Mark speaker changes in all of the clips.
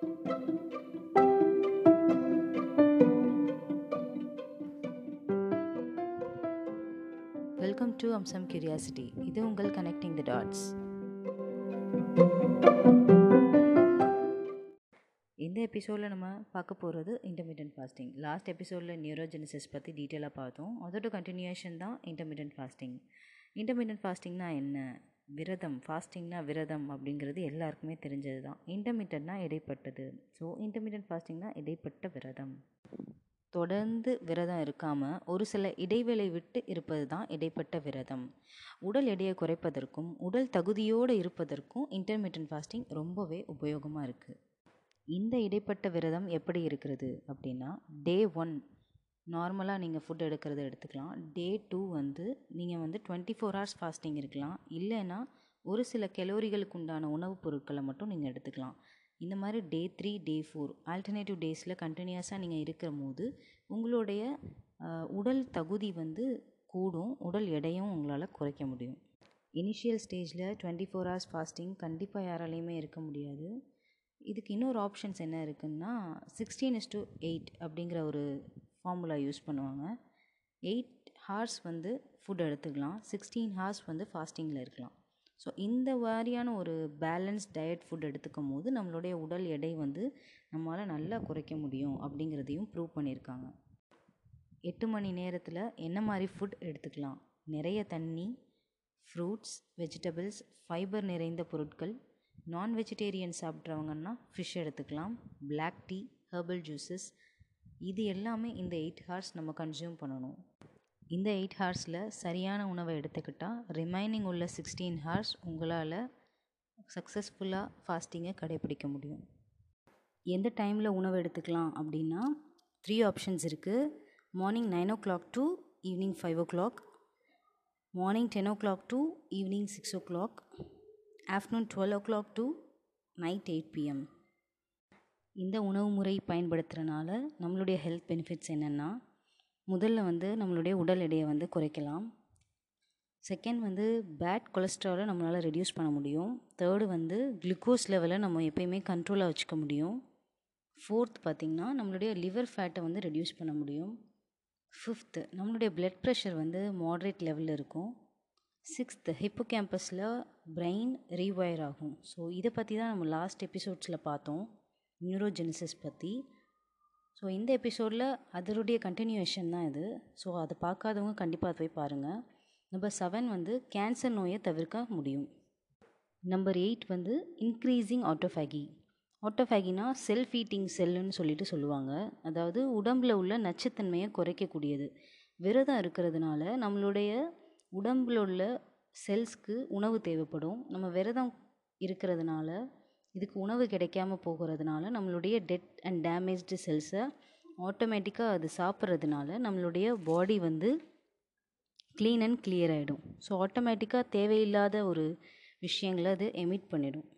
Speaker 1: Welcome to அம்சம் curiosity இது உங்கள் கனெக்டிங் தி டாட்ஸ் இந்த எபிசோடில் நம்ம பார்க்க போகிறது இன்டர்மீடியன்ட் ஃபாஸ்டிங் லாஸ்ட் எபிசோடில் நியூரோஜெனிசிஸ் பற்றி டீட்டெயிலாக பார்த்தோம். அதோட கண்டினியூஷன் தான் இன்டர்மீடியன்ட் ஃபாஸ்டிங் இன்டர்மீடியன்ட் ஃபாஸ்டிங்னா என்ன? விரதம் ஃபாஸ்டிங்னா விரதம் அப்படிங்கிறது எல்லாருக்குமே தெரிஞ்சது தான் இன்டர்மீடியட்னா இடைப்பட்டது. ஸோ இன்டர்மீடியட் ஃபாஸ்டிங்னா இடைப்பட்ட விரதம். தொடர்ந்து விரதம் இருக்காமல் ஒரு சில இடைவேளை விட்டு இருப்பது தான் இடைப்பட்ட விரதம். உடல் எடையை குறைப்பதற்கும் உடல் தகுதியோடு இருப்பதற்கும் இன்டர்மீடியன்ட் ஃபாஸ்டிங் ரொம்பவே உபயோகமாக இருக்குது இந்த இடைப்பட்ட விரதம் எப்படி இருக்கிறது அப்படின்னா டே ஒன் நார்மலாக நீங்கள் ஃபுட் எடுக்கிறத எடுத்துக்கலாம். டே டூ வந்து நீங்கள் வந்து டுவெண்ட்டி ஃபோர் ஹவர்ஸ் ஃபாஸ்டிங் இருக்கலாம். இல்லைன்னா ஒரு சில கெலோரிகளுக்கு உண்டான உணவுப் பொருட்களை மட்டும் நீங்கள் எடுத்துக்கலாம். இந்த மாதிரி day three day four alternative டேஸில் கண்டினியூஸாக நீங்கள் இருக்கிற போது உங்களுடைய உடல் தகுதி வந்து கூடும். உடல் எடையும் உங்களால் குறைக்க முடியும். இனிஷியல் ஸ்டேஜில் டுவெண்ட்டி ஃபோர் ஹவர்ஸ் ஃபாஸ்டிங் கண்டிப்பாக யாராலையுமே இருக்க முடியாது. இதுக்கு இன்னொரு ஆப்ஷன்ஸ் என்ன இருக்குன்னா சிக்ஸ்டீன் இஸ் டு எயிட் அப்படிங்கிற ஒரு ஃபார்முலா யூஸ் பண்ணுவாங்க. எயிட் ஹார்ஸ் வந்து ஃபுட் எடுத்துக்கலாம். சிக்ஸ்டீன் ஹார்ஸ் வந்து ஃபாஸ்டிங்கில் இருக்கலாம். ஸோ இந்த மாதிரியான ஒரு பேலன்ஸ் டயட் ஃபுட் எடுத்துக்கும் போது நம்மளுடைய உடல் எடை வந்து நம்மளால் நல்லா குறைக்க முடியும் அப்படிங்கிறதையும் ப்ரூவ் பண்ணியிருக்காங்க. எட்டு மணி நேரத்தில் என்ன மாதிரி ஃபுட் எடுத்துக்கலாம்? நிறைய தண்ணி ஃப்ரூட்ஸ் வெஜிடபிள்ஸ் ஃபைபர் நிறைந்த பொருட்கள் நான் வெஜிடேரியன் சாப்பிட்றவங்கன்னா ஃபிஷ் எடுத்துக்கலாம். பிளாக் டீ ஹெர்பல் ஜூஸஸ் இது எல்லாமே இந்த எயிட் ஹார்ஸ் நம்ம கன்சியூம் பண்ணணும். இந்த எயிட் ஹார்ஸில் சரியான உணவை எடுத்துக்கிட்டால் ரிமைனிங் உள்ள சிக்ஸ்டீன் ஹார்ஸ் உங்களால் சக்ஸஸ்ஃபுல்லாக ஃபாஸ்டிங்கை கடைப்பிடிக்க முடியும். எந்த டைமில் உணவு எடுத்துக்கலாம் அப்படின்னா த்ரீ ஆப்ஷன்ஸ் இருக்குது morning nine o'clock to evening five o'clock morning ten o'clock to evening six o'clock afternoon twelve o'clock to night eight PM இந்த உணவு முறை பயன்படுத்துகிறனால நம்மளுடைய ஹெல்த் பெனிஃபிட்ஸ் என்னென்னா முதல்ல வந்து நம்மளுடைய உடல் எடையை வந்து குறைக்கலாம். செகண்ட் வந்து பேட் கொலஸ்ட்ராலை நம்மளால் ரெடியூஸ் பண்ண முடியும். தேர்டு வந்து குளுக்கோஸ் லெவலை நம்ம எப்பயுமே கண்ட்ரோலாக வச்சுக்க முடியும். ஃபோர்த் பார்த்திங்கன்னா நம்மளுடைய லிவர் ஃபேட்டை வந்து ரெடியூஸ் பண்ண முடியும். ஃபிஃப்த்து நம்மளுடைய பிளட் ப்ரெஷர் வந்து மாட்ரேட் லெவலில் இருக்கும். சிக்ஸ்த்து ஹிப்போ கேம்பஸில் பிரெயின் ரீவயர் ஆகும். ஸோ இதை பற்றி தான் நம்ம லாஸ்ட் எபிசோட்ஸில் பார்த்தோம். நியூரோஜெனிசிஸ் பற்றி ஸோ இந்த எபிசோடில் அதனுடைய கண்டினியூஷன் தான் இது. ஸோ அதை பார்க்காதவங்க கண்டிப்பாக போய் பாருங்கள் நம்பர் செவன் வந்து கேன்சர் நோயை தவிர்க்க முடியும். நம்பர் எயிட் வந்து இன்க்ரீஸிங் ஆட்டோஃபேகி ஆட்டோஃபேகினா செல்ஃப் ஈட்டிங் செல்லுன்னு சொல்லிட்டு சொல்லுவாங்க. அதாவது உடம்பில் உள்ள நச்சுத்தன்மையை குறைக்கக்கூடியது. விரதம் இருக்கிறதுனால நம்மளுடைய உடம்பில் உள்ள செல்ஸ்க்கு உணவு தேவைப்படும். நம்ம விரதம் இருக்கிறதுனால இதுக்கு உணவு கிடைக்காம போகிறதுனால நம்மளுடைய டெட் அண்ட் டேமேஜ்டு செல்ஸை ஆட்டோமேட்டிக்காக அது சாப்பிட்றதுனால நம்மளுடைய பாடி வந்து க்ளீன் அண்ட் கிளியர் ஆகிடும் ஸோ ஆட்டோமேட்டிக்காக தேவையில்லாத ஒரு விஷயங்களை அது எமிட் பண்ணிடும்.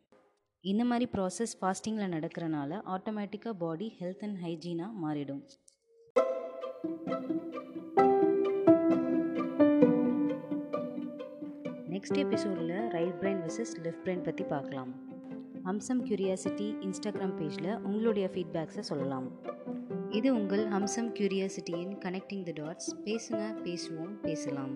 Speaker 1: இந்த மாதிரி ப்ராசஸ் ஃபாஸ்டிங்கில் நடக்கிறனால ஆட்டோமேட்டிக்காக பாடி ஹெல்த் அண்ட் ஹைஜீனாக மாறிடும். நெக்ஸ்ட் எபிசோடில் right brain versus left brain பற்றி பார்க்கலாம். ஹம்சம் கியூரியாசிட்டி இன்ஸ்டாகிராம் பேஜில் உங்களுடைய ஃபீட்பேக்ஸை சொல்லலாம். இது உங்கள் ஹம்சம் கியூரியாசிட்டியின் கனெக்டிங் தி டாட்ஸ் பேசுங்க பேசுவோம் பேசலாம்.